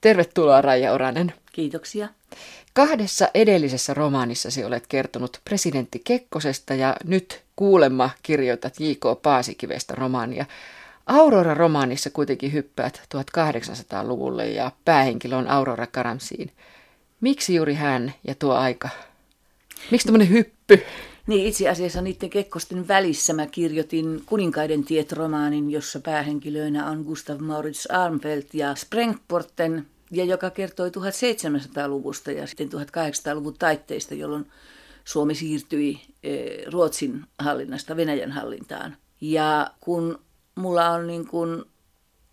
Tervetuloa Raija Oranen. Kiitoksia. Kahdessa edellisessä romaanissasi olet kertonut presidentti Kekkosesta ja nyt kuulemma kirjoitat J.K. Paasikivestä romaania. Aurora-romaanissa kuitenkin hyppäät 1800-luvulle ja päähenkilö on Aurora Karamsiin. Miksi juuri hän ja tuo aika? Miksi tämmöinen hyppy? Niin, itse asiassa niiden Kekkosten välissä mä kirjoitin Kuninkaiden tiet-romaanin, jossa päähenkilöinä on Gustav Maurits Armfeldt ja Sprengporten, ja joka kertoi 1700-luvusta ja sitten 1800-luvun taitteista, jolloin Suomi siirtyi eh, Ruotsin hallinnasta Venäjän hallintaan. Ja kun mulla on niin kuin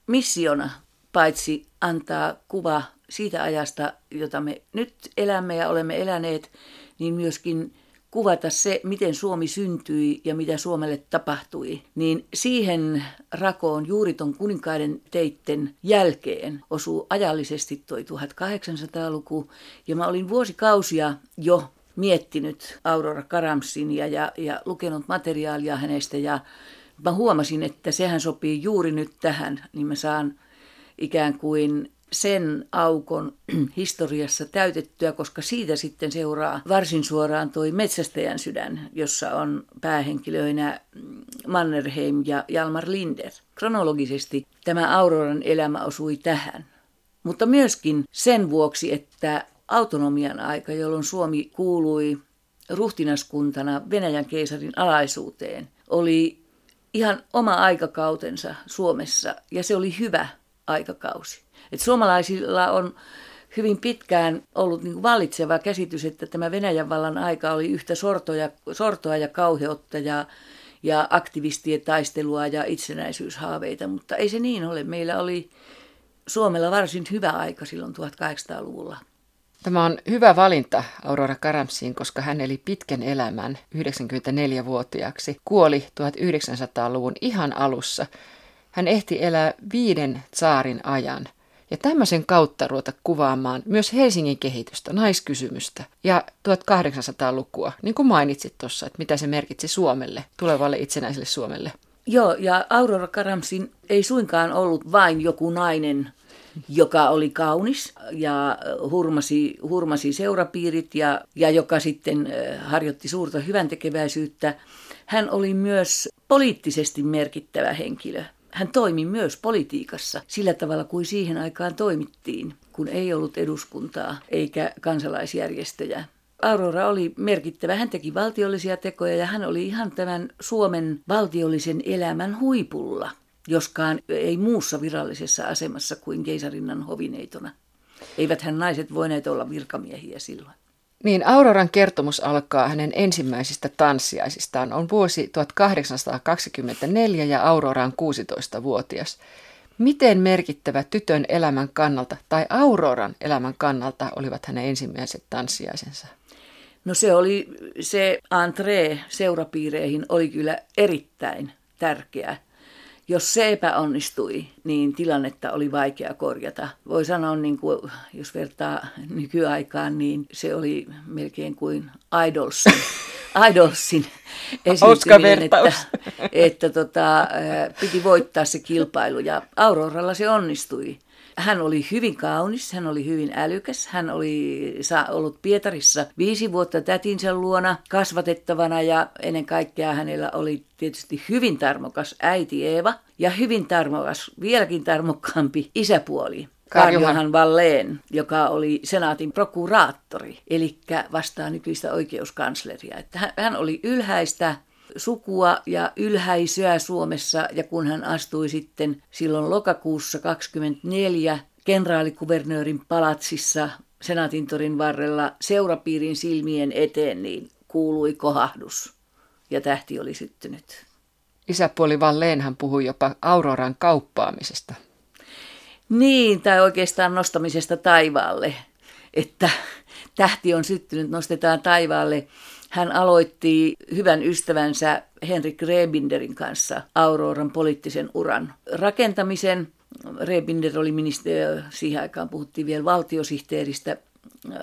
missiona paitsi antaa kuva siitä ajasta, jota me nyt elämme ja olemme eläneet, niin myöskin kuvata se, miten Suomi syntyi ja mitä Suomelle tapahtui, niin siihen rakoon juuri ton kuninkaiden teitten jälkeen osuu ajallisesti toi 1800-luku. Ja mä olin vuosikausia jo miettinyt Aurora Karamsin ja, ja, ja lukenut materiaalia hänestä ja mä huomasin, että sehän sopii juuri nyt tähän, niin mä saan ikään kuin sen aukon historiassa täytettyä, koska siitä sitten seuraa varsin suoraan toi Metsästäjän sydän, jossa on päähenkilöinä Mannerheim ja Jalmar Linder. Kronologisesti tämä Auroran elämä osui tähän. Mutta myöskin sen vuoksi, että autonomian aika, jolloin Suomi kuului ruhtinaskuntana Venäjän keisarin alaisuuteen, oli ihan oma aikakautensa Suomessa ja se oli hyvä aikakausi. Et suomalaisilla on hyvin pitkään ollut niin vallitseva käsitys, että tämä Venäjän vallan aika oli yhtä sortoja, sortoa ja kauheutta ja, ja aktivistien taistelua ja itsenäisyyshaaveita, mutta ei se niin ole. Meillä oli Suomella varsin hyvä aika silloin 1800-luvulla. Tämä on hyvä valinta Aurora Karamsiin, koska hän eli pitkän elämän 94-vuotiaaksi. Kuoli 1900-luvun ihan alussa. Hän ehti elää viiden saarin ajan. Ja tämmöisen kautta ruveta kuvaamaan myös Helsingin kehitystä, naiskysymystä ja 1800-lukua, niin kuin mainitsit tuossa, että mitä se merkitsi Suomelle, tulevalle itsenäiselle Suomelle. Joo, ja Aurora Karamsin ei suinkaan ollut vain joku nainen, joka oli kaunis ja hurmasi, hurmasi seurapiirit ja, ja joka sitten harjoitti suurta hyväntekeväisyyttä. Hän oli myös poliittisesti merkittävä henkilö. Hän toimi myös politiikassa sillä tavalla kuin siihen aikaan toimittiin, kun ei ollut eduskuntaa eikä kansalaisjärjestöjä. Aurora oli merkittävä. Hän teki valtiollisia tekoja ja hän oli ihan tämän Suomen valtiollisen elämän huipulla, joskaan ei muussa virallisessa asemassa kuin keisarinnan hovineitona. Eivät hän naiset voineet olla virkamiehiä silloin. Niin, Auroran kertomus alkaa hänen ensimmäisistä tanssiaisistaan. On vuosi 1824 ja Aurora on 16-vuotias. Miten merkittävä tytön elämän kannalta tai Auroran elämän kannalta olivat hänen ensimmäiset tanssiaisensa? No se oli, se entree seurapiireihin oli kyllä erittäin tärkeä jos se epäonnistui, niin tilannetta oli vaikea korjata. Voi sanoa, niin kuin, jos vertaa nykyaikaan, niin se oli melkein kuin Idolsin, Idolsin esiintyminen, että, että tota, piti voittaa se kilpailu ja Auroralla se onnistui. Hän oli hyvin kaunis, hän oli hyvin älykäs, hän oli ollut Pietarissa viisi vuotta tätinsä luona kasvatettavana ja ennen kaikkea hänellä oli tietysti hyvin tarmokas äiti Eeva ja hyvin tarmokas, vieläkin tarmokkaampi isäpuoli. Karjohan Valleen, joka oli senaatin prokuraattori, eli vastaa nykyistä oikeuskansleria. Että hän oli ylhäistä sukua ja ylhäisöä Suomessa ja kun hän astui sitten silloin lokakuussa 24 kenraalikuvernöörin palatsissa Senaatintorin varrella seurapiirin silmien eteen, niin kuului kohahdus ja tähti oli syttynyt. Isäpuoli Valleen hän puhui jopa Auroran kauppaamisesta. Niin, tai oikeastaan nostamisesta taivaalle, että tähti on syttynyt, nostetaan taivaalle. Hän aloitti hyvän ystävänsä Henrik Rebinderin kanssa Auroran poliittisen uran rakentamisen. Rebinder oli ministeri, siihen aikaan puhuttiin vielä valtiosihteeristä,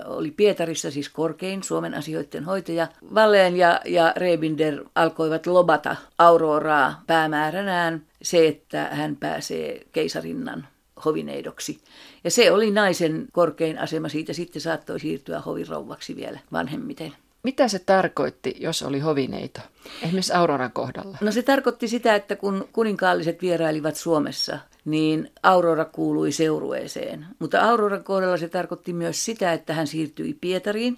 oli Pietarissa siis korkein Suomen asioiden hoitaja. Valleen ja, ja Rebinder alkoivat lobata Auroraa päämääränään se, että hän pääsee keisarinnan hovineidoksi. Ja se oli naisen korkein asema, siitä sitten saattoi siirtyä hovirouvaksi vielä vanhemmiten. Mitä se tarkoitti, jos oli hovineito, esimerkiksi Auroran kohdalla? No se tarkoitti sitä, että kun kuninkaalliset vierailivat Suomessa, niin Aurora kuului seurueeseen. Mutta Auroran kohdalla se tarkoitti myös sitä, että hän siirtyi Pietariin.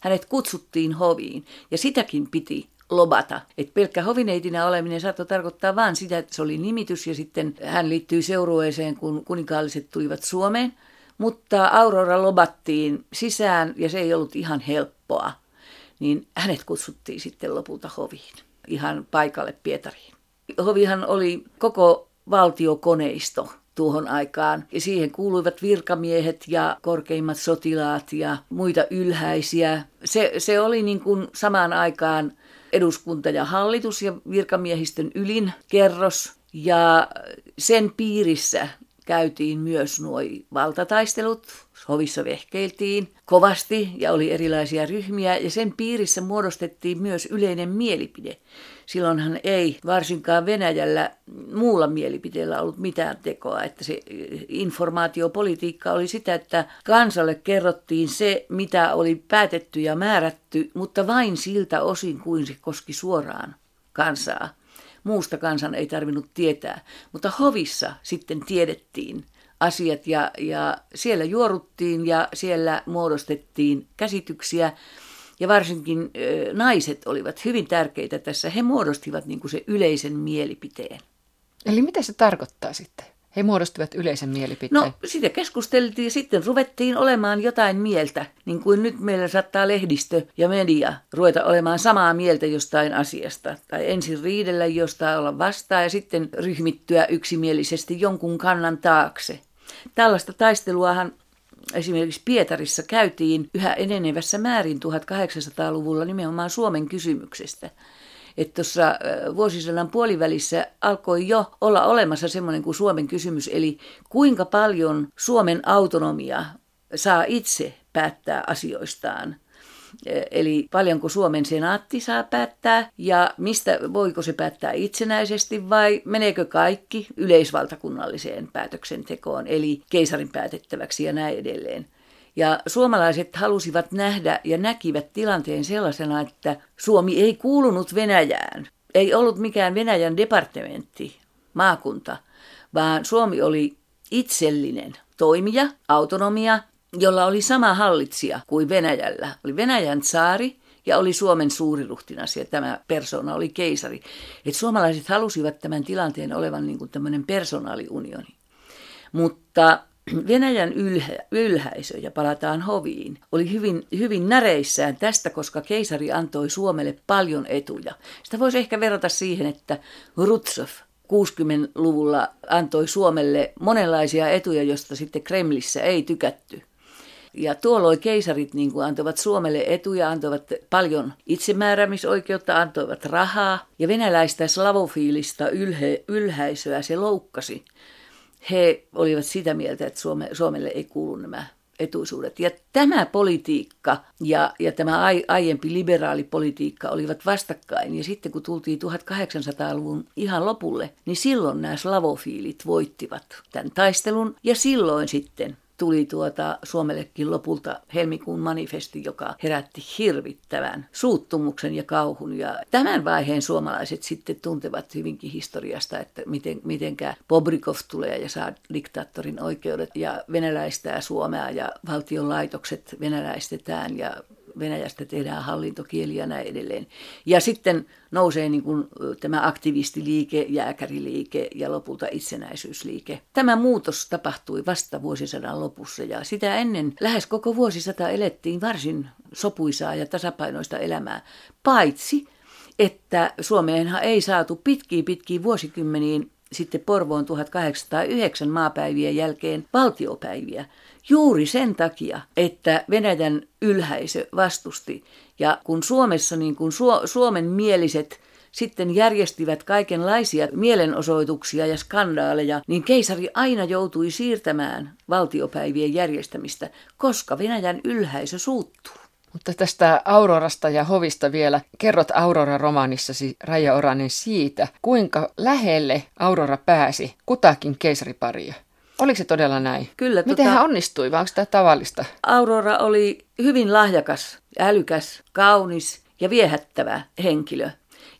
Hänet kutsuttiin hoviin ja sitäkin piti lobata. Et pelkkä hovineitinä oleminen saattoi tarkoittaa vain sitä, että se oli nimitys ja sitten hän liittyi seurueeseen, kun kuninkaalliset tulivat Suomeen. Mutta Aurora lobattiin sisään ja se ei ollut ihan helppoa. Niin hänet kutsuttiin sitten lopulta hoviin, ihan paikalle Pietariin. Hovihan oli koko valtiokoneisto tuohon aikaan. Ja siihen kuuluivat virkamiehet ja korkeimmat sotilaat ja muita ylhäisiä. Se, se oli niin kuin samaan aikaan eduskunta ja hallitus ja virkamiehistön ylin kerros. Ja sen piirissä käytiin myös nuo valtataistelut, hovissa vehkeiltiin kovasti ja oli erilaisia ryhmiä ja sen piirissä muodostettiin myös yleinen mielipide. Silloinhan ei varsinkaan Venäjällä muulla mielipiteellä ollut mitään tekoa, että se informaatiopolitiikka oli sitä, että kansalle kerrottiin se, mitä oli päätetty ja määrätty, mutta vain siltä osin kuin se koski suoraan kansaa. Muusta kansan ei tarvinnut tietää, mutta hovissa sitten tiedettiin asiat ja, ja siellä juoruttiin ja siellä muodostettiin käsityksiä. Ja varsinkin naiset olivat hyvin tärkeitä tässä. He muodostivat niin kuin se yleisen mielipiteen. Eli mitä se tarkoittaa sitten? He muodostivat yleisen mielipiteen. No, sitä keskusteltiin ja sitten ruvettiin olemaan jotain mieltä. Niin kuin nyt meillä saattaa lehdistö ja media ruveta olemaan samaa mieltä jostain asiasta. Tai ensin riidellä jostain olla vastaan ja sitten ryhmittyä yksimielisesti jonkun kannan taakse. Tällaista taisteluahan esimerkiksi Pietarissa käytiin yhä enenevässä määrin 1800-luvulla nimenomaan Suomen kysymyksestä. Että tuossa vuosisadan puolivälissä alkoi jo olla olemassa semmoinen kuin Suomen kysymys, eli kuinka paljon Suomen autonomia saa itse päättää asioistaan. Eli paljonko Suomen senaatti saa päättää ja mistä voiko se päättää itsenäisesti vai meneekö kaikki yleisvaltakunnalliseen päätöksentekoon, eli keisarin päätettäväksi ja näin edelleen. Ja suomalaiset halusivat nähdä ja näkivät tilanteen sellaisena, että Suomi ei kuulunut Venäjään. Ei ollut mikään Venäjän departementti, maakunta, vaan Suomi oli itsellinen toimija, autonomia, jolla oli sama hallitsija kuin Venäjällä. Oli Venäjän saari ja oli Suomen suuriruhtinas ja tämä persona oli keisari. Et suomalaiset halusivat tämän tilanteen olevan niin kuin tämmöinen personaaliunioni. Mutta Venäjän ylhä, ylhäisö, ja palataan hoviin, oli hyvin, hyvin näreissään tästä, koska keisari antoi Suomelle paljon etuja. Sitä voisi ehkä verrata siihen, että Rutsov 60-luvulla antoi Suomelle monenlaisia etuja, joista sitten Kremlissä ei tykätty. Ja tuolloin keisarit niin kuin antoivat Suomelle etuja, antoivat paljon itsemääräämisoikeutta, antoivat rahaa. Ja venäläistä slavofiilista ylhe, ylhäisöä se loukkasi. He olivat sitä mieltä, että Suome, Suomelle ei kuulu nämä etuisuudet. Ja tämä politiikka ja, ja tämä ai, aiempi liberaalipolitiikka olivat vastakkain. Ja sitten kun tultiin 1800-luvun ihan lopulle, niin silloin nämä slavofiilit voittivat tämän taistelun. Ja silloin sitten tuli tuota Suomellekin lopulta helmikuun manifesti, joka herätti hirvittävän suuttumuksen ja kauhun. Ja tämän vaiheen suomalaiset sitten tuntevat hyvinkin historiasta, että miten, mitenkä Bobrikov tulee ja saa diktaattorin oikeudet ja venäläistää Suomea ja valtion laitokset venäläistetään ja Venäjästä tehdään hallintokieli ja näin edelleen. Ja sitten nousee niin kuin tämä aktivistiliike, jääkäriliike ja lopulta itsenäisyysliike. Tämä muutos tapahtui vasta vuosisadan lopussa ja sitä ennen lähes koko vuosisata elettiin varsin sopuisaa ja tasapainoista elämää, paitsi että Suomeenhan ei saatu pitkiin pitkiin vuosikymmeniin sitten Porvoon 1809 maapäivien jälkeen valtiopäiviä, juuri sen takia, että Venäjän ylhäisö vastusti. Ja kun Suomessa niin kun Su- Suomen mieliset sitten järjestivät kaikenlaisia mielenosoituksia ja skandaaleja, niin keisari aina joutui siirtämään valtiopäivien järjestämistä, koska Venäjän ylhäisö suuttuu. Mutta tästä Aurorasta ja Hovista vielä. Kerrot Aurora-romaanissasi Raija Oranen siitä, kuinka lähelle Aurora pääsi kutakin keisariparia. Oliko se todella näin? Kyllä. Miten tota, hän onnistui, vai onko tämä tavallista? Aurora oli hyvin lahjakas, älykäs, kaunis ja viehättävä henkilö.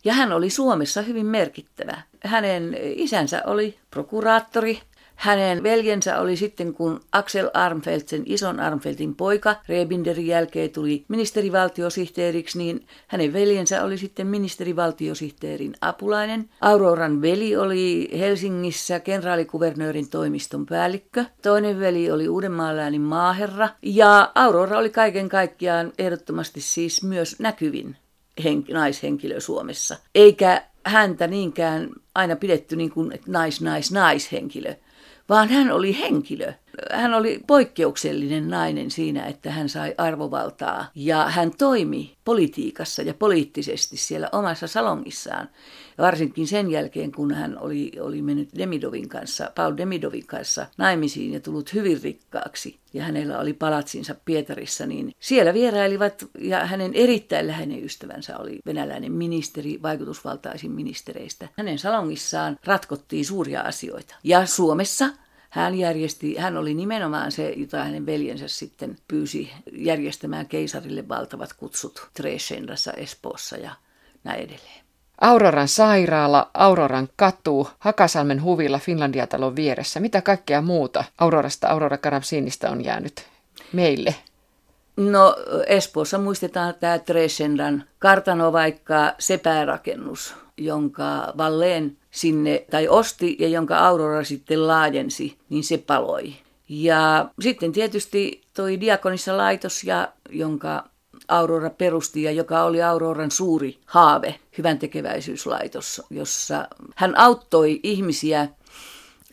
Ja hän oli Suomessa hyvin merkittävä. Hänen isänsä oli prokuraattori, hänen veljensä oli sitten, kun Axel Armfeldt, sen ison Armfeldtin poika, Rebinderin jälkeen tuli ministerivaltiosihteeriksi, niin hänen veljensä oli sitten ministerivaltiosihteerin apulainen. Auroran veli oli Helsingissä kenraalikuvernöörin toimiston päällikkö. Toinen veli oli Uudenmaan maaherra. Ja Aurora oli kaiken kaikkiaan ehdottomasti siis myös näkyvin henk- naishenkilö Suomessa. Eikä häntä niinkään aina pidetty niin kuin nais, nais, naishenkilö, vaan hän oli henkilö. Hän oli poikkeuksellinen nainen siinä, että hän sai arvovaltaa ja hän toimi politiikassa ja poliittisesti siellä omassa salongissaan. Varsinkin sen jälkeen, kun hän oli, oli mennyt Demidovin kanssa, Paul Demidovin kanssa naimisiin ja tullut hyvin rikkaaksi. Ja hänellä oli palatsinsa Pietarissa, niin siellä vierailivat ja hänen erittäin läheinen ystävänsä oli venäläinen ministeri, vaikutusvaltaisin ministereistä. Hänen salongissaan ratkottiin suuria asioita. Ja Suomessa hän järjesti, hän oli nimenomaan se, jota hänen veljensä sitten pyysi järjestämään keisarille valtavat kutsut Tresenrassa, Espoossa ja näin edelleen. Auroran sairaala, Auroran katu, Hakasalmen huvilla Finlandiatalon vieressä. Mitä kaikkea muuta Aurorasta, Aurora Karamsiinista on jäänyt meille? No Espoossa muistetaan tämä Tresenran kartano vaikka se päärakennus, jonka Valleen sinne tai osti ja jonka Aurora sitten laajensi, niin se paloi. Ja sitten tietysti toi Diakonissa laitos, ja, jonka Aurora perusti ja joka oli Auroran suuri haave, hyvän tekeväisyyslaitos, jossa hän auttoi ihmisiä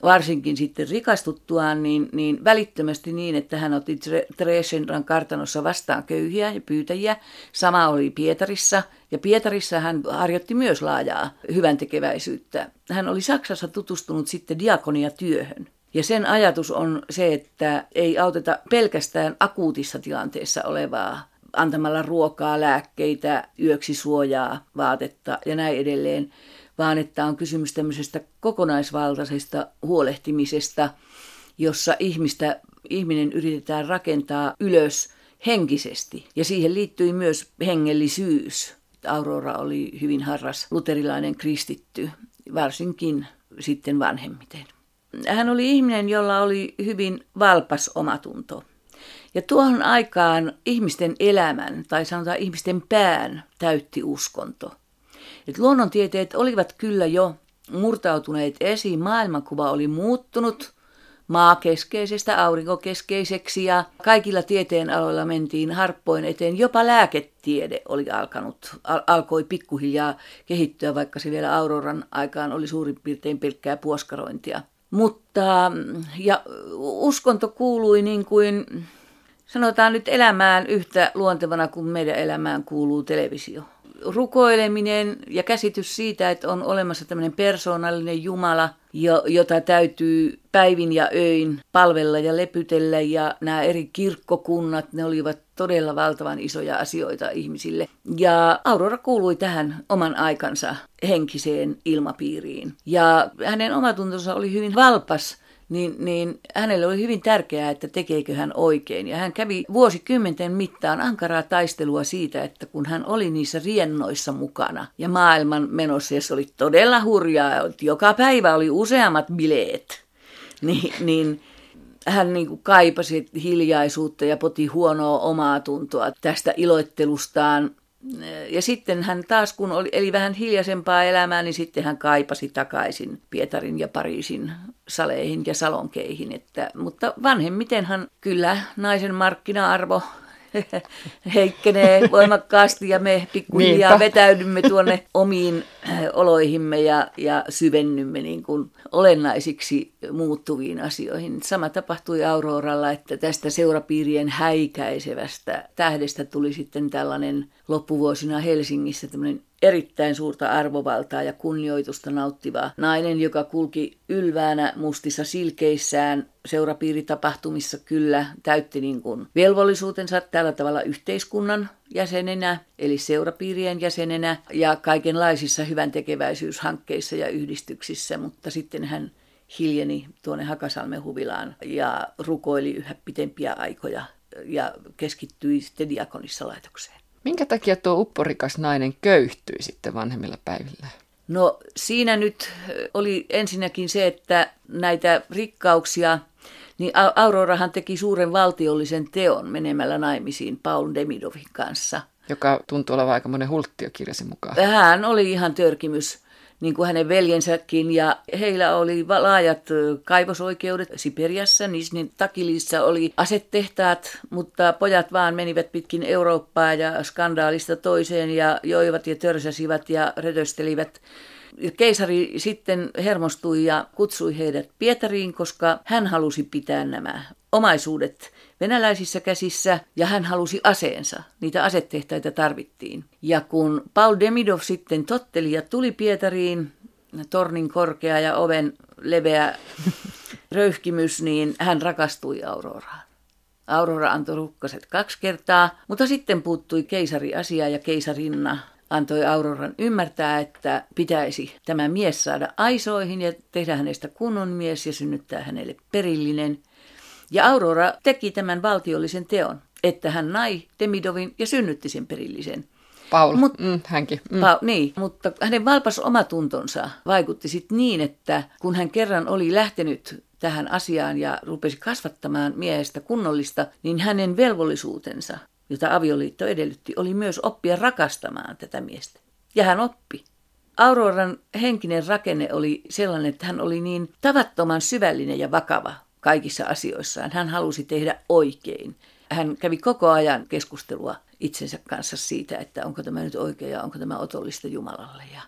varsinkin sitten rikastuttuaan, niin, niin välittömästi niin, että hän otti Tresenran kartanossa vastaan köyhiä ja pyytäjiä. Sama oli Pietarissa, ja Pietarissa hän harjoitti myös laajaa hyvän tekeväisyyttä. Hän oli Saksassa tutustunut sitten diakoniatyöhön. Ja sen ajatus on se, että ei auteta pelkästään akuutissa tilanteessa olevaa antamalla ruokaa, lääkkeitä, yöksi suojaa, vaatetta ja näin edelleen, vaan että on kysymys tämmöisestä kokonaisvaltaisesta huolehtimisesta, jossa ihmistä, ihminen yritetään rakentaa ylös henkisesti. Ja siihen liittyi myös hengellisyys. Aurora oli hyvin harras luterilainen kristitty, varsinkin sitten vanhemmiten. Hän oli ihminen, jolla oli hyvin valpas omatunto. Ja tuohon aikaan ihmisten elämän, tai sanotaan ihmisten pään, täytti uskonto. Et luonnontieteet olivat kyllä jo murtautuneet esiin, maailmankuva oli muuttunut maakeskeisestä aurinkokeskeiseksi ja kaikilla tieteen aloilla mentiin harppoin eteen. Jopa lääketiede oli alkanut, al- alkoi pikkuhiljaa kehittyä, vaikka se vielä Auroran aikaan oli suurin piirtein pelkkää puoskarointia. Mutta ja uskonto kuului niin kuin sanotaan nyt elämään yhtä luontevana kuin meidän elämään kuuluu televisio. Rukoileminen ja käsitys siitä, että on olemassa tämmöinen persoonallinen Jumala, jota täytyy päivin ja öin palvella ja lepytellä ja nämä eri kirkkokunnat, ne olivat todella valtavan isoja asioita ihmisille. Ja Aurora kuului tähän oman aikansa henkiseen ilmapiiriin. Ja hänen omatuntonsa oli hyvin valpas niin, niin hänelle oli hyvin tärkeää, että tekeekö hän oikein. Ja hän kävi vuosikymmenten mittaan ankaraa taistelua siitä, että kun hän oli niissä riennoissa mukana ja maailman menossa, ja se oli todella hurjaa, että joka päivä oli useammat bileet, niin, niin hän niin kuin kaipasi hiljaisuutta ja poti huonoa omaa tuntoa tästä iloittelustaan ja sitten hän taas, kun oli, eli vähän hiljaisempaa elämää, niin sitten hän kaipasi takaisin Pietarin ja Pariisin saleihin ja salonkeihin. Että, mutta vanhemmittenhan kyllä naisen markkina-arvo heikkenee voimakkaasti ja me pikkuhiljaa vetäydymme tuonne omiin oloihimme ja, ja syvennymme niin kuin olennaisiksi muuttuviin asioihin. Sama tapahtui Auroralla, että tästä seurapiirien häikäisevästä tähdestä tuli sitten tällainen loppuvuosina Helsingissä tämmöinen erittäin suurta arvovaltaa ja kunnioitusta nauttiva nainen, joka kulki ylväänä mustissa silkeissään seurapiiritapahtumissa kyllä täytti niin kuin velvollisuutensa tällä tavalla yhteiskunnan jäsenenä, eli seurapiirien jäsenenä ja kaikenlaisissa hyvän tekeväisyyshankkeissa ja yhdistyksissä, mutta sitten hän hiljeni tuonne Hakasalmen huvilaan ja rukoili yhä pitempiä aikoja ja keskittyi sitten diakonissa laitokseen. Minkä takia tuo upporikas nainen köyhtyi sitten vanhemmilla päivillä? No siinä nyt oli ensinnäkin se, että näitä rikkauksia, niin Aurorahan teki suuren valtiollisen teon menemällä naimisiin Paul Demidovin kanssa. Joka tuntuu olevan aika monen hulttiokirjasi mukaan. Hän oli ihan törkimys niin kuin hänen veljensäkin, ja heillä oli laajat kaivosoikeudet Siperiassa, niin Takilissa oli asetehtaat, mutta pojat vaan menivät pitkin Eurooppaa ja skandaalista toiseen ja joivat ja törsäsivät ja rötöstelivät. Keisari sitten hermostui ja kutsui heidät Pietariin, koska hän halusi pitää nämä omaisuudet venäläisissä käsissä ja hän halusi aseensa. Niitä asetehtaita tarvittiin. Ja kun Paul Demidov sitten totteli ja tuli Pietariin, tornin korkea ja oven leveä röyhkimys, niin hän rakastui Auroraan. Aurora antoi rukkaset kaksi kertaa, mutta sitten puuttui keisari asia ja keisarinna antoi Auroran ymmärtää, että pitäisi tämä mies saada aisoihin ja tehdä hänestä kunnon mies ja synnyttää hänelle perillinen – ja Aurora teki tämän valtiollisen teon, että hän nai Demidovin ja synnytti sen perillisen. Paul, Mut, mm, hänkin. Mm. Pa, niin, mutta hänen valpas omatuntonsa vaikutti sitten niin, että kun hän kerran oli lähtenyt tähän asiaan ja rupesi kasvattamaan miehestä kunnollista, niin hänen velvollisuutensa, jota avioliitto edellytti, oli myös oppia rakastamaan tätä miestä. Ja hän oppi. Auroran henkinen rakenne oli sellainen, että hän oli niin tavattoman syvällinen ja vakava kaikissa asioissaan. Hän halusi tehdä oikein. Hän kävi koko ajan keskustelua itsensä kanssa siitä, että onko tämä nyt oikein ja onko tämä otollista Jumalalle. Ja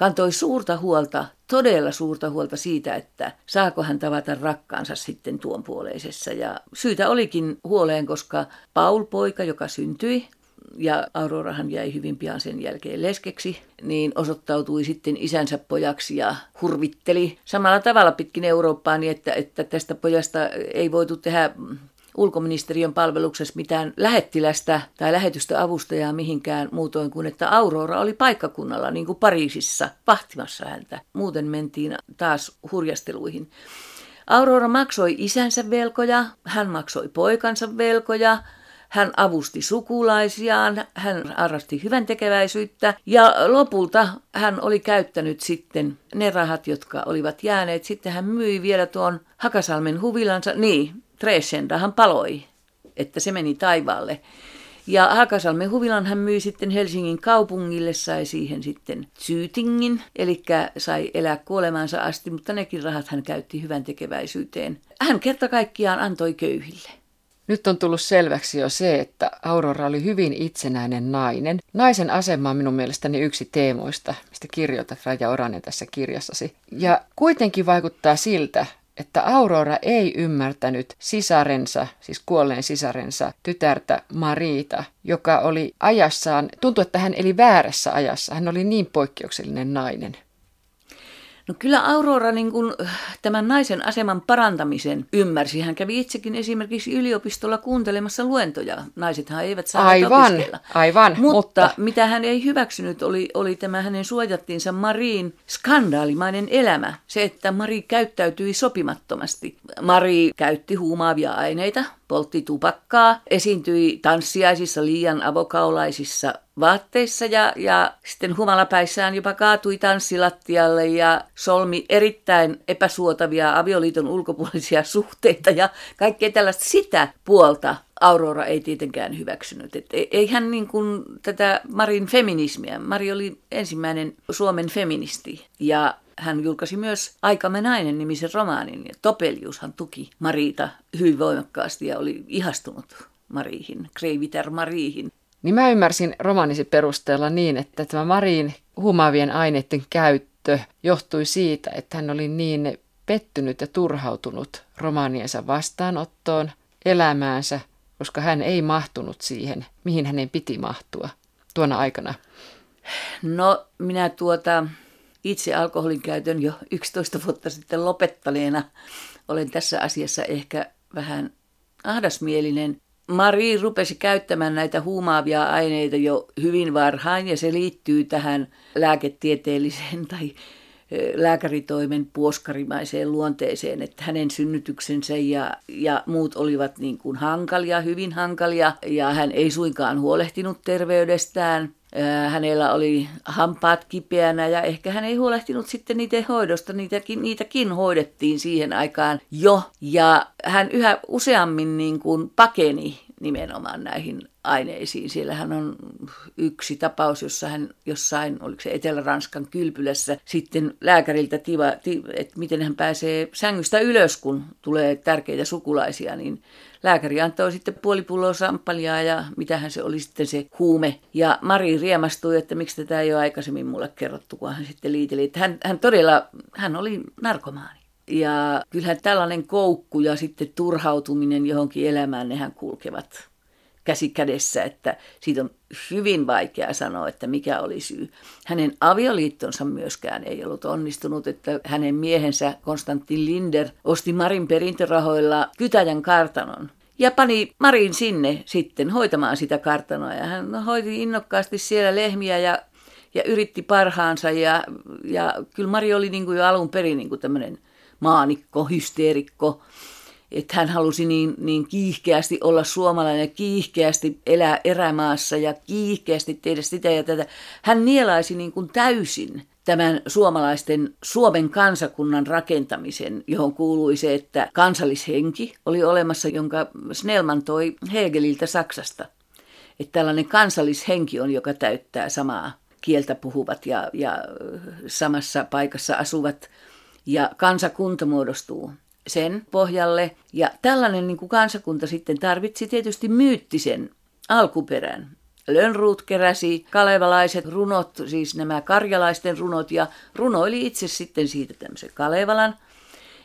kantoi suurta huolta, todella suurta huolta siitä, että saako hän tavata rakkaansa sitten tuon puoleisessa. Ja syytä olikin huoleen, koska Paul poika, joka syntyi, ja Aurorahan jäi hyvin pian sen jälkeen leskeksi, niin osoittautui sitten isänsä pojaksi ja hurvitteli samalla tavalla pitkin Eurooppaa, niin että, että tästä pojasta ei voitu tehdä ulkoministeriön palveluksessa mitään lähettilästä tai lähetystä avustajaa mihinkään muutoin kuin, että Aurora oli paikkakunnalla niin kuin Pariisissa vahtimassa häntä. Muuten mentiin taas hurjasteluihin. Aurora maksoi isänsä velkoja, hän maksoi poikansa velkoja, hän avusti sukulaisiaan, hän harrasti hyvän tekeväisyyttä ja lopulta hän oli käyttänyt sitten ne rahat, jotka olivat jääneet. Sitten hän myi vielä tuon Hakasalmen huvilansa. Niin, Tresendahan paloi, että se meni taivaalle. Ja Hakasalmen huvilan hän myi sitten Helsingin kaupungille, sai siihen sitten syytingin, eli sai elää kuolemansa asti, mutta nekin rahat hän käytti hyvän tekeväisyyteen. Hän kerta kaikkiaan antoi köyhille. Nyt on tullut selväksi jo se, että Aurora oli hyvin itsenäinen nainen. Naisen asema on minun mielestäni yksi teemoista, mistä kirjoitat Raja Oranen tässä kirjassasi. Ja kuitenkin vaikuttaa siltä, että Aurora ei ymmärtänyt sisarensa, siis kuolleen sisarensa, tytärtä Mariita, joka oli ajassaan, tuntui, että hän eli väärässä ajassa. Hän oli niin poikkeuksellinen nainen. No kyllä Aurora niin kuin, tämän naisen aseman parantamisen ymmärsi. Hän kävi itsekin esimerkiksi yliopistolla kuuntelemassa luentoja. Naisethan eivät saa aivan, opiskella. Aivan, mutta, mutta mitä hän ei hyväksynyt oli, oli tämä hänen suojattiinsa Mariin skandaalimainen elämä. Se, että Mari käyttäytyi sopimattomasti. Mari käytti huumaavia aineita, poltti tupakkaa, esiintyi tanssiaisissa liian avokaulaisissa vaatteissa ja, ja sitten humalapäissään jopa kaatui tanssilattialle ja solmi erittäin epäsuotavia avioliiton ulkopuolisia suhteita ja kaikkea tällaista sitä puolta Aurora ei tietenkään hyväksynyt. Et ei hän niin kuin tätä Marin feminismiä. Mari oli ensimmäinen Suomen feministi ja hän julkaisi myös Aikamme nainen nimisen romaanin. Ja Topeliushan tuki Mariita hyvin voimakkaasti ja oli ihastunut Mariihin, Kreiviter Mariihin. Niin mä ymmärsin romaanisi perusteella niin, että tämä Mariin humaavien aineiden käyttö johtui siitä, että hän oli niin pettynyt ja turhautunut romaaniensa vastaanottoon, elämäänsä, koska hän ei mahtunut siihen, mihin hänen piti mahtua tuona aikana. No minä tuota, itse alkoholin käytön jo 11 vuotta sitten lopettaneena olen tässä asiassa ehkä vähän ahdasmielinen. Mari rupesi käyttämään näitä huumaavia aineita jo hyvin varhain ja se liittyy tähän lääketieteelliseen tai lääkäritoimen puoskarimaiseen luonteeseen, että hänen synnytyksensä ja, ja muut olivat niin kuin hankalia, hyvin hankalia, ja hän ei suinkaan huolehtinut terveydestään. Hänellä oli hampaat kipeänä ja ehkä hän ei huolehtinut sitten niiden hoidosta, niitäkin, niitäkin hoidettiin siihen aikaan jo. Ja hän yhä useammin niin kuin pakeni nimenomaan näihin aineisiin. Siellähän on yksi tapaus, jossa hän jossain, oliko se Etelä-Ranskan kylpylässä, sitten lääkäriltä, tiva, tiva, että miten hän pääsee sängystä ylös, kun tulee tärkeitä sukulaisia, niin lääkäri antoi sitten puoli pulloa samppalia ja mitähän se oli sitten se huume. Ja Mari riemastui, että miksi tätä ei ole aikaisemmin mulle kerrottu, kun hän sitten liiteli. Että hän, hän todella, hän oli narkomaani. Ja kyllähän tällainen koukku ja sitten turhautuminen johonkin elämään, nehän kulkevat käsi kädessä, että siitä on hyvin vaikea sanoa, että mikä oli syy. Hänen avioliittonsa myöskään ei ollut onnistunut, että hänen miehensä Konstantin Linder osti Marin perintörahoilla Kytäjän kartanon. Ja pani Marin sinne sitten hoitamaan sitä kartanoa. Ja hän hoiti innokkaasti siellä lehmiä ja, ja yritti parhaansa. Ja, ja kyllä Mari oli niin kuin jo alun perin niin kuin tämmöinen maanikko, hysteerikko että hän halusi niin, niin kiihkeästi olla suomalainen ja kiihkeästi elää erämaassa ja kiihkeästi tehdä sitä ja tätä. Hän nielaisi niin kuin täysin tämän suomalaisten Suomen kansakunnan rakentamisen, johon kuului se, että kansallishenki oli olemassa, jonka Snellman toi Hegeliltä Saksasta. Että tällainen kansallishenki on, joka täyttää samaa kieltä puhuvat ja, ja samassa paikassa asuvat, ja kansakunta muodostuu sen pohjalle. Ja tällainen niin kuin kansakunta sitten tarvitsi tietysti myyttisen alkuperän. Lönnruut keräsi kalevalaiset runot, siis nämä karjalaisten runot, ja runoili itse sitten siitä tämmöisen Kalevalan –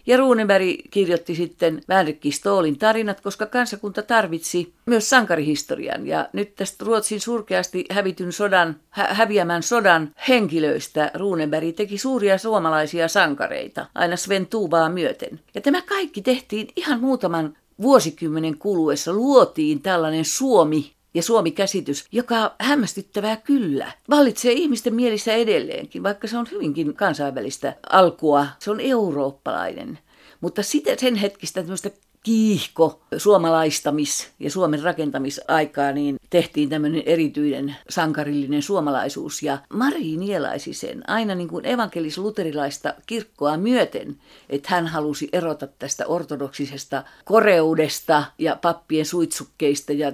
ja Runeberg kirjoitti sitten Vänrikki Stoolin tarinat, koska kansakunta tarvitsi myös sankarihistorian. Ja nyt tästä Ruotsin surkeasti hävityn sodan, hä- häviämän sodan henkilöistä Runeberg teki suuria suomalaisia sankareita, aina Sven Tuubaa myöten. Ja tämä kaikki tehtiin ihan muutaman vuosikymmenen kuluessa. Luotiin tällainen Suomi ja Suomi-käsitys, joka hämmästyttävää kyllä vallitsee ihmisten mielissä edelleenkin, vaikka se on hyvinkin kansainvälistä alkua. Se on eurooppalainen. Mutta sitä, sen hetkistä tämmöistä kiihko suomalaistamis- ja Suomen rakentamisaikaa, niin tehtiin tämmöinen erityinen sankarillinen suomalaisuus. Ja Mari nielaisi sen aina niin kuin evankelis-luterilaista kirkkoa myöten, että hän halusi erota tästä ortodoksisesta koreudesta ja pappien suitsukkeista ja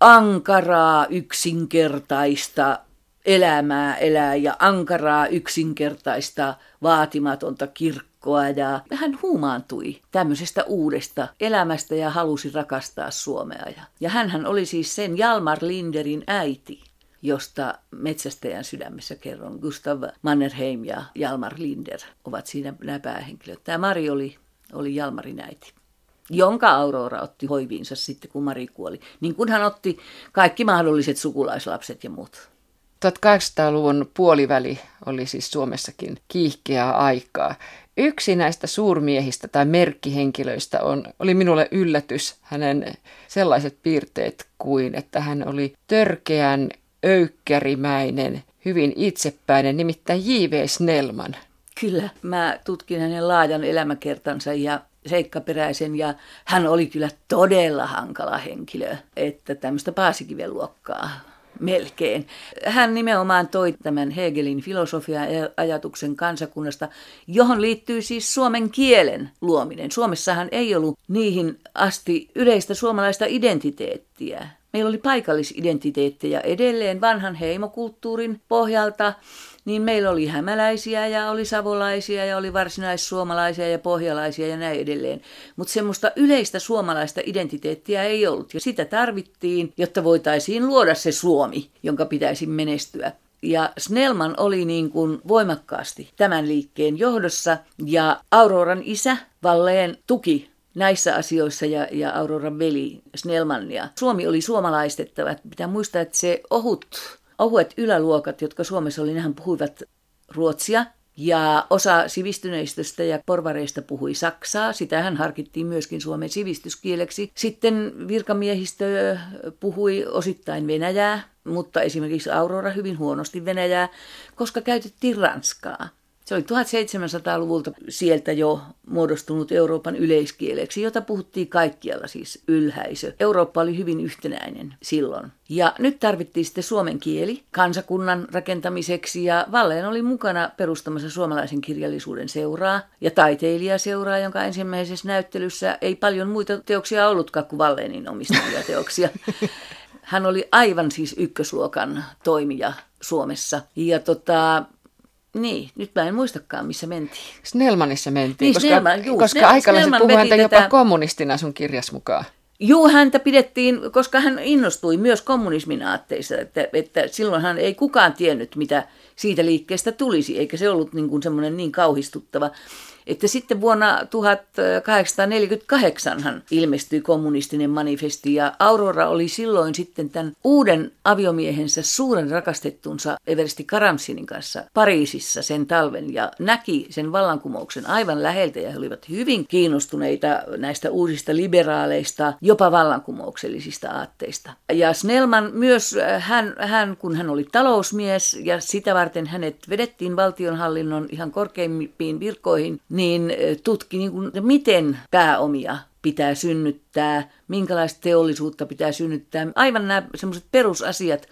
ankaraa, yksinkertaista elämää elää ja ankaraa, yksinkertaista, vaatimatonta kirkkoa. Ja hän huumaantui tämmöisestä uudesta elämästä ja halusi rakastaa Suomea. Ja hän oli siis sen Jalmar Linderin äiti josta Metsästäjän sydämessä kerron. Gustav Mannerheim ja Jalmar Linder ovat siinä nämä päähenkilöt. Tämä Mari oli, oli Jalmarin äiti jonka Aurora otti hoiviinsa sitten, kun Mari kuoli. Niin kuin hän otti kaikki mahdolliset sukulaislapset ja muut. 1800-luvun puoliväli oli siis Suomessakin kiihkeää aikaa. Yksi näistä suurmiehistä tai merkkihenkilöistä on, oli minulle yllätys hänen sellaiset piirteet kuin, että hän oli törkeän öykkärimäinen, hyvin itsepäinen, nimittäin J.V. Snellman. Kyllä, mä tutkin hänen laajan elämäkertansa ja seikkaperäisen ja hän oli kyllä todella hankala henkilö, että tämmöistä paasikiven luokkaa melkein. Hän nimenomaan toi tämän Hegelin filosofian ajatuksen kansakunnasta, johon liittyy siis suomen kielen luominen. Suomessahan ei ollut niihin asti yleistä suomalaista identiteettiä. Meillä oli paikallisidentiteettejä edelleen vanhan heimokulttuurin pohjalta, niin meillä oli hämäläisiä ja oli savolaisia ja oli varsinaissuomalaisia ja pohjalaisia ja näin edelleen. Mutta semmoista yleistä suomalaista identiteettiä ei ollut ja sitä tarvittiin, jotta voitaisiin luoda se Suomi, jonka pitäisi menestyä. Ja Snellman oli niin kuin voimakkaasti tämän liikkeen johdossa ja Auroran isä Valleen tuki näissä asioissa ja, ja Auroran veli Snellmania. Suomi oli suomalaistettava. Pitää muistaa, että se ohut ohuet yläluokat, jotka Suomessa oli, nehän puhuivat ruotsia, ja osa sivistyneistöstä ja porvareista puhui saksaa, sitähän harkittiin myöskin Suomen sivistyskieleksi. Sitten virkamiehistö puhui osittain venäjää, mutta esimerkiksi Aurora hyvin huonosti venäjää, koska käytettiin ranskaa. Se oli 1700-luvulta sieltä jo muodostunut Euroopan yleiskieleksi, jota puhuttiin kaikkialla siis ylhäisö. Eurooppa oli hyvin yhtenäinen silloin. Ja nyt tarvittiin sitten suomen kieli kansakunnan rakentamiseksi ja Valleen oli mukana perustamassa suomalaisen kirjallisuuden seuraa ja taiteilijaseuraa, jonka ensimmäisessä näyttelyssä ei paljon muita teoksia ollutkaan kuin Valleenin omistamia teoksia. Hän oli aivan siis ykkösluokan toimija Suomessa. Ja tota, niin, nyt mä en muistakaan, missä mentiin. Snellmanissa mentiin, Niin, koska, Snellman, juu, koska Snell- aikalaiset Snellman veti häntä jopa tätä- kommunistina sun kirjas mukaan. Juu, häntä pidettiin, koska hän innostui myös kommunismin aatteissa, että, että silloinhan ei kukaan tiennyt, mitä siitä liikkeestä tulisi, eikä se ollut niin kuin semmoinen niin kauhistuttava. Että sitten vuonna 1848 hän ilmestyi kommunistinen manifesti ja Aurora oli silloin sitten tämän uuden aviomiehensä suuren rakastettunsa Eversti Karamsinin kanssa Pariisissa sen talven ja näki sen vallankumouksen aivan läheltä ja he olivat hyvin kiinnostuneita näistä uusista liberaaleista, jopa vallankumouksellisista aatteista. Ja Snellman myös, äh, hän, hän, kun hän oli talousmies ja sitä varten hänet vedettiin valtionhallinnon ihan korkeimpiin virkoihin, niin äh, tutki, niin kuin, miten pääomia pitää synnyttää, minkälaista teollisuutta pitää synnyttää. Aivan nämä semmoiset perusasiat,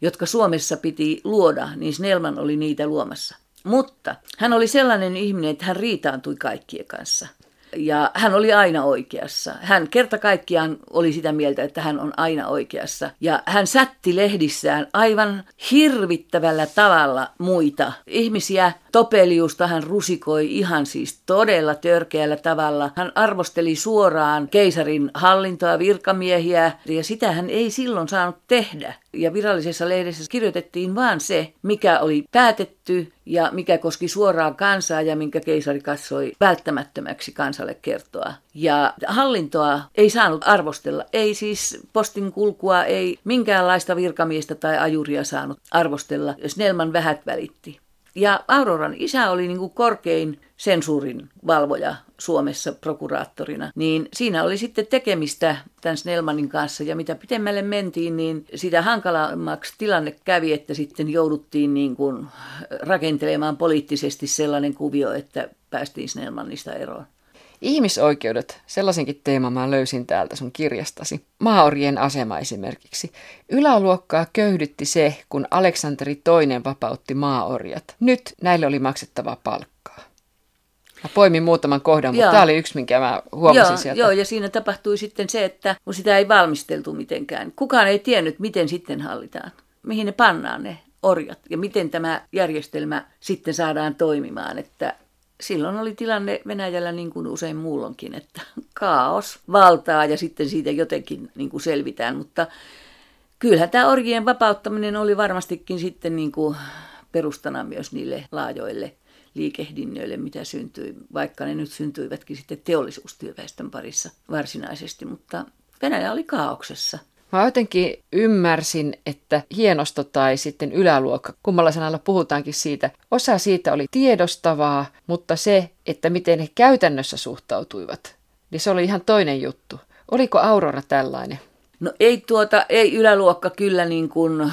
jotka Suomessa piti luoda, niin Snellman oli niitä luomassa. Mutta hän oli sellainen ihminen, että hän riitaantui kaikkien kanssa. Ja hän oli aina oikeassa. Hän kerta kaikkiaan oli sitä mieltä, että hän on aina oikeassa. Ja hän sätti lehdissään aivan hirvittävällä tavalla muita ihmisiä. Topeliusta hän rusikoi ihan siis todella törkeällä tavalla. Hän arvosteli suoraan keisarin hallintoa, virkamiehiä, ja sitä hän ei silloin saanut tehdä. Ja virallisessa lehdessä kirjoitettiin vaan se, mikä oli päätetty ja mikä koski suoraan kansaa ja minkä keisari katsoi välttämättömäksi kansalle kertoa. Ja hallintoa ei saanut arvostella, ei siis postin kulkua, ei minkäänlaista virkamiestä tai ajuria saanut arvostella. Snellman vähät välitti. Ja Auroran isä oli niin kuin korkein sensuurin valvoja Suomessa prokuraattorina, niin siinä oli sitten tekemistä tämän Snellmanin kanssa ja mitä pitemmälle mentiin, niin sitä hankalammaksi tilanne kävi, että sitten jouduttiin niin kuin rakentelemaan poliittisesti sellainen kuvio, että päästiin Snellmanista eroon. Ihmisoikeudet, sellaisenkin teeman mä löysin täältä sun kirjastasi. Maaorien asema esimerkiksi. Yläluokkaa köyhdytti se, kun Aleksanteri II vapautti maaorjat. Nyt näille oli maksettava palkkaa. Mä poimin muutaman kohdan, mutta tämä oli yksi, minkä mä huomasin Joo, sieltä. joo, ja siinä tapahtui sitten se, että kun sitä ei valmisteltu mitenkään. Kukaan ei tiennyt, miten sitten hallitaan. Mihin ne pannaan ne orjat ja miten tämä järjestelmä sitten saadaan toimimaan. Että silloin oli tilanne Venäjällä niin kuin usein muulloinkin, että kaos valtaa ja sitten siitä jotenkin niin kuin selvitään. Mutta kyllähän tämä orjien vapauttaminen oli varmastikin sitten niin kuin perustana myös niille laajoille liikehdinnöille, mitä syntyi, vaikka ne nyt syntyivätkin sitten teollisuustyöväestön parissa varsinaisesti, mutta Venäjä oli kaauksessa. Mä jotenkin ymmärsin, että hienosto tai sitten yläluokka, kummalla sanalla puhutaankin siitä, osa siitä oli tiedostavaa, mutta se, että miten he käytännössä suhtautuivat, niin se oli ihan toinen juttu. Oliko Aurora tällainen? No ei tuota, ei yläluokka kyllä niin kuin,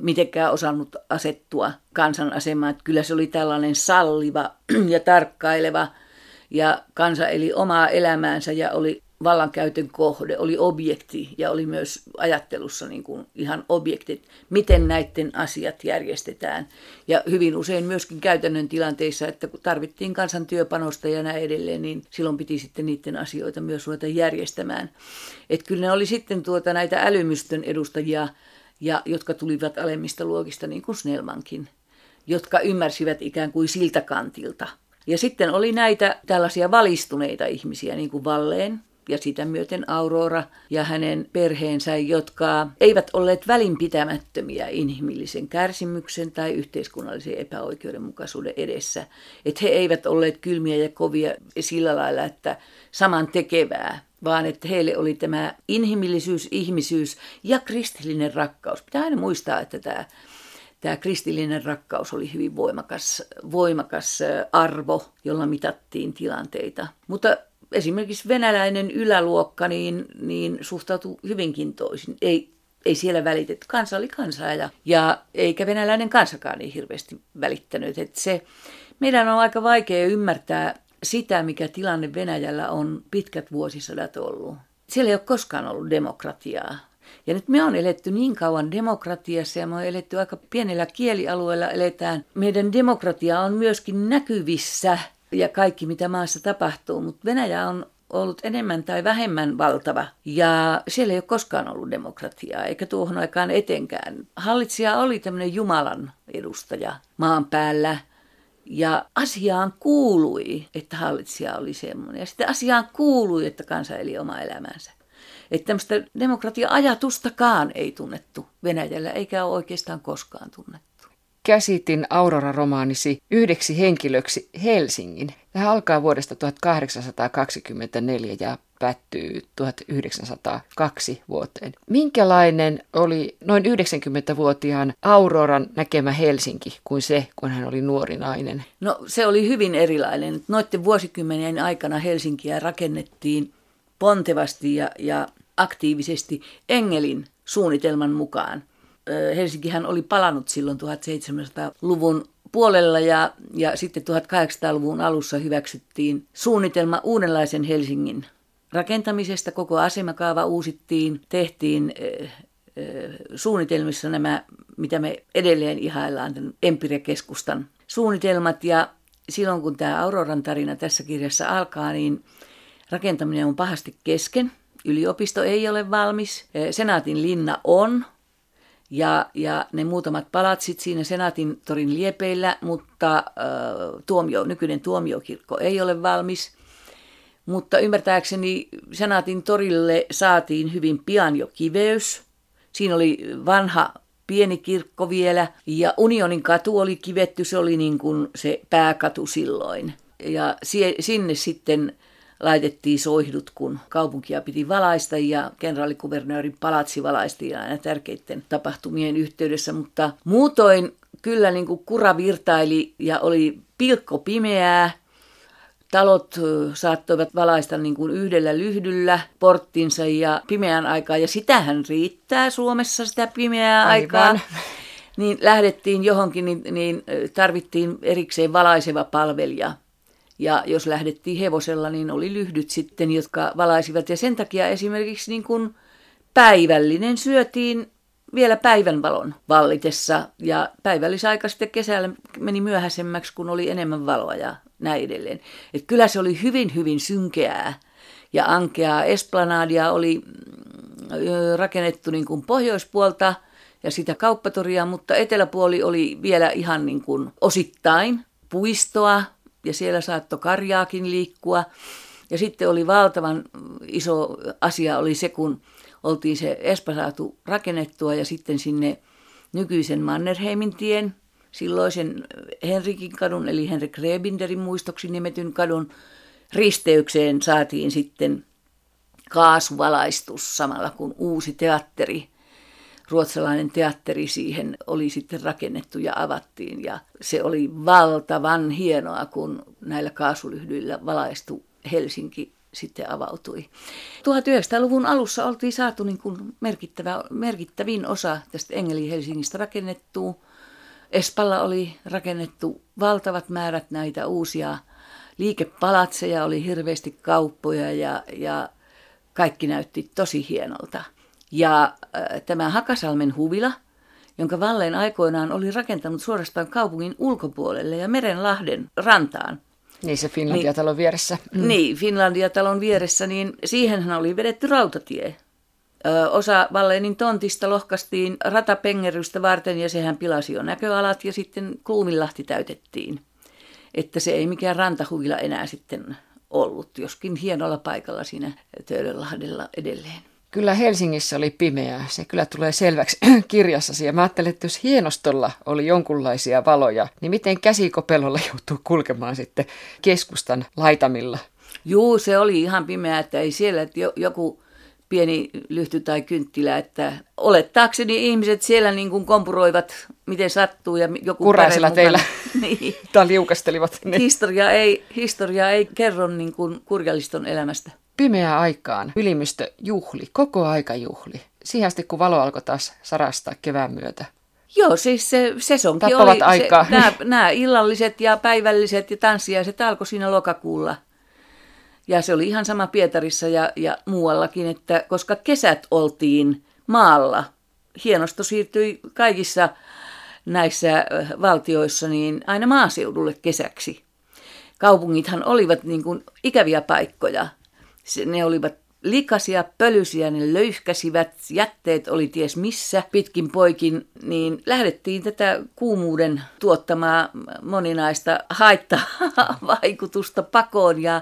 mitenkään osannut asettua kansan asemaan. Että kyllä se oli tällainen salliva ja tarkkaileva ja kansa eli omaa elämäänsä ja oli vallankäytön kohde, oli objekti ja oli myös ajattelussa niin kuin ihan objektit, miten näiden asiat järjestetään. Ja hyvin usein myöskin käytännön tilanteissa, että kun tarvittiin kansan työpanosta ja näin edelleen, niin silloin piti sitten niiden asioita myös ruveta järjestämään. Että kyllä ne oli sitten tuota näitä älymystön edustajia, ja, jotka tulivat alemmista luokista, niin kuin Snellmankin, jotka ymmärsivät ikään kuin siltä kantilta. Ja sitten oli näitä tällaisia valistuneita ihmisiä, niin kuin Valleen, ja sitä myöten Aurora ja hänen perheensä, jotka eivät olleet välinpitämättömiä inhimillisen kärsimyksen tai yhteiskunnallisen epäoikeudenmukaisuuden edessä. Että he eivät olleet kylmiä ja kovia sillä lailla, että saman tekevää, vaan että heille oli tämä inhimillisyys, ihmisyys ja kristillinen rakkaus. Pitää aina muistaa, että tämä tämä kristillinen rakkaus oli hyvin voimakas, voimakas arvo, jolla mitattiin tilanteita. Mutta esimerkiksi venäläinen yläluokka niin, niin suhtautui hyvinkin toisin. Ei, ei siellä välitetty. Kansa oli kansaa ja, ja eikä venäläinen kansakaan niin hirveästi välittänyt. Että se, Meidän on aika vaikea ymmärtää sitä, mikä tilanne Venäjällä on pitkät vuosisadat ollut. Siellä ei ole koskaan ollut demokratiaa. Ja nyt me on eletty niin kauan demokratiassa ja me on eletty aika pienellä kielialueella eletään. Meidän demokratia on myöskin näkyvissä ja kaikki mitä maassa tapahtuu, mutta Venäjä on ollut enemmän tai vähemmän valtava. Ja siellä ei ole koskaan ollut demokratiaa, eikä tuohon aikaan etenkään. Hallitsija oli tämmöinen Jumalan edustaja maan päällä. Ja asiaan kuului, että hallitsija oli semmoinen. Ja sitten asiaan kuului, että kansa eli oma elämänsä. Että tämmöistä demokratia-ajatustakaan ei tunnettu Venäjällä, eikä ole oikeastaan koskaan tunnettu käsitin Aurora-romaanisi yhdeksi henkilöksi Helsingin. Tämä alkaa vuodesta 1824 ja päättyy 1902 vuoteen. Minkälainen oli noin 90-vuotiaan Auroran näkemä Helsinki kuin se, kun hän oli nuori nainen? No se oli hyvin erilainen. Noiden vuosikymmenien aikana Helsinkiä rakennettiin pontevasti ja, ja aktiivisesti Engelin suunnitelman mukaan. Helsinkihän oli palannut silloin 1700-luvun puolella ja, ja sitten 1800-luvun alussa hyväksyttiin suunnitelma uudenlaisen Helsingin rakentamisesta. Koko asemakaava uusittiin, tehtiin äh, suunnitelmissa nämä, mitä me edelleen ihaillaan, Empire-keskustan suunnitelmat. Ja silloin kun tämä Auroran tarina tässä kirjassa alkaa, niin rakentaminen on pahasti kesken. Yliopisto ei ole valmis. Senaatin linna on, ja, ja ne muutamat palatsit siinä Senaatin torin liepeillä, mutta äh, tuomio, nykyinen tuomiokirkko ei ole valmis. Mutta ymmärtääkseni Senaatin torille saatiin hyvin pian jo kiveys. Siinä oli vanha pieni kirkko vielä ja Unionin katu oli kivetty, se oli niin kuin se pääkatu silloin. Ja sie, sinne sitten laitettiin soihdut, kun kaupunkia piti valaista ja kenraalikuvernöörin palatsi valaisti aina tärkeiden tapahtumien yhteydessä, mutta muutoin kyllä niin kuin kura virtaili ja oli pilkko pimeää. Talot saattoivat valaista niin kuin yhdellä lyhdyllä porttinsa ja pimeän aikaa, ja sitähän riittää Suomessa sitä pimeää Aivan. aikaa. Niin lähdettiin johonkin, niin, niin tarvittiin erikseen valaiseva palvelija. Ja jos lähdettiin hevosella, niin oli lyhdyt sitten, jotka valaisivat. Ja sen takia esimerkiksi niin kuin päivällinen syötiin vielä päivänvalon vallitessa. Ja päivällisaika sitten kesällä meni myöhäisemmäksi, kun oli enemmän valoa ja näin edelleen. Et kyllä se oli hyvin, hyvin synkeää ja ankeaa. Esplanadia oli mm, rakennettu niin kuin pohjoispuolta ja sitä kauppatoria, mutta eteläpuoli oli vielä ihan niin kuin osittain puistoa, ja siellä saattoi karjaakin liikkua. Ja sitten oli valtavan iso asia oli se, kun oltiin se Espa saatu rakennettua ja sitten sinne nykyisen Mannerheimin tien, silloisen Henrikin kadun eli Henrik Rebinderin muistoksi nimetyn kadun risteykseen saatiin sitten kaasuvalaistus samalla kuin uusi teatteri ruotsalainen teatteri siihen oli sitten rakennettu ja avattiin. Ja se oli valtavan hienoa, kun näillä kaasulyhdyillä valaistu Helsinki sitten avautui. 1900-luvun alussa oltiin saatu niin kuin merkittävä, merkittävin osa tästä Engeli Helsingistä rakennettua. Espalla oli rakennettu valtavat määrät näitä uusia liikepalatseja, oli hirveästi kauppoja ja, ja kaikki näytti tosi hienolta. Ja äh, tämä Hakasalmen huvila, jonka Valleen aikoinaan oli rakentanut suorastaan kaupungin ulkopuolelle ja Merenlahden rantaan. Niin se Finlandia-talon vieressä. Mm. Niin, Finlandia-talon vieressä, niin siihenhän oli vedetty rautatie. Ö, osa Valleenin tontista lohkastiin ratapengerystä varten ja sehän pilasi jo näköalat ja sitten Kluumilahti täytettiin. Että se ei mikään rantahuvila enää sitten ollut, joskin hienolla paikalla siinä Töölönlahdella edelleen. Kyllä Helsingissä oli pimeää. Se kyllä tulee selväksi kirjassasi. Ja mä ajattelin, että jos hienostolla oli jonkunlaisia valoja, niin miten käsikopelolla joutuu kulkemaan sitten keskustan laitamilla? Juu, se oli ihan pimeää, että ei siellä että joku pieni lyhty tai kynttilä, että olettaakseni ihmiset siellä niin kuin kompuroivat, miten sattuu ja joku Kuraisilla teillä niin. tai liukastelivat. Niin. Historia, ei, historia ei kerro niin kuin kurjalliston elämästä pimeään aikaan ylimystö juhli, koko aika juhli. Siihen asti, kun valo alkoi taas sarastaa kevään myötä. Joo, siis se sesonki Tappavat oli, aikaa. se, nämä, nämä illalliset ja päivälliset ja tanssiaiset alkoi siinä lokakuulla. Ja se oli ihan sama Pietarissa ja, ja muuallakin, että koska kesät oltiin maalla, hienosto siirtyi kaikissa näissä valtioissa niin aina maaseudulle kesäksi. Kaupungithan olivat niin kuin ikäviä paikkoja. Ne olivat likaisia, pölysiä, ne löyhkäsivät, jätteet oli ties missä pitkin poikin, niin lähdettiin tätä kuumuuden tuottamaa moninaista haittavaikutusta pakoon ja,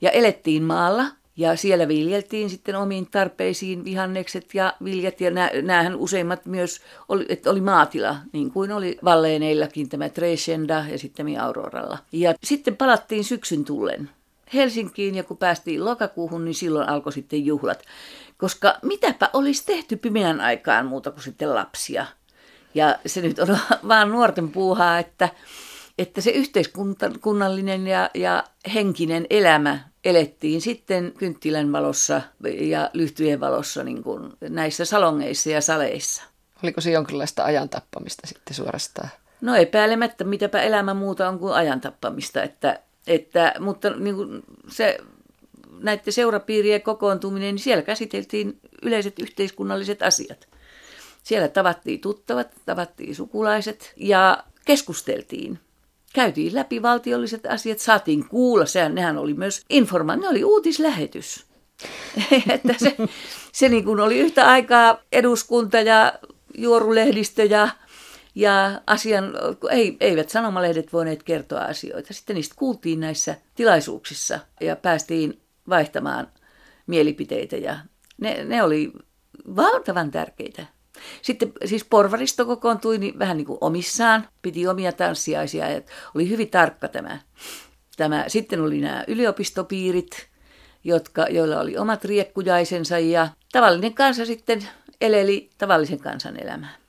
ja elettiin maalla. Ja siellä viljeltiin sitten omiin tarpeisiin vihannekset ja viljat, ja näähän useimmat myös oli, että oli maatila, niin kuin oli Valleeneillakin tämä Tresenda ja sitten Auroralla. Ja sitten palattiin syksyn tullen Helsinkiin ja kun päästiin lokakuuhun, niin silloin alkoi sitten juhlat. Koska mitäpä olisi tehty pimeän aikaan muuta kuin sitten lapsia. Ja se nyt on vaan nuorten puuhaa, että, että se yhteiskunnallinen ja, ja henkinen elämä elettiin sitten kynttilän valossa ja lyhtyjen valossa niin kuin näissä salongeissa ja saleissa. Oliko se jonkinlaista ajan tappamista sitten suorastaan? No epäilemättä, mitäpä elämä muuta on kuin ajan tappamista, että että, mutta niin kuin se, näiden seurapiirien kokoontuminen, niin siellä käsiteltiin yleiset yhteiskunnalliset asiat. Siellä tavattiin tuttavat, tavattiin sukulaiset ja keskusteltiin. Käytiin läpi valtiolliset asiat, saatiin kuulla, sehän nehän oli myös informa, ne oli uutislähetys. että se, se niin kuin oli yhtä aikaa eduskunta ja juorulehdistö ja ja asian, ei, eivät sanomalehdet voineet kertoa asioita. Sitten niistä kuultiin näissä tilaisuuksissa ja päästiin vaihtamaan mielipiteitä ja ne, ne oli valtavan tärkeitä. Sitten siis porvaristo kokoontui niin vähän niin kuin omissaan, piti omia tanssiaisia ja oli hyvin tarkka tämä. tämä. Sitten oli nämä yliopistopiirit, jotka, joilla oli omat riekkujaisensa ja tavallinen kansa sitten eleli tavallisen kansan elämää.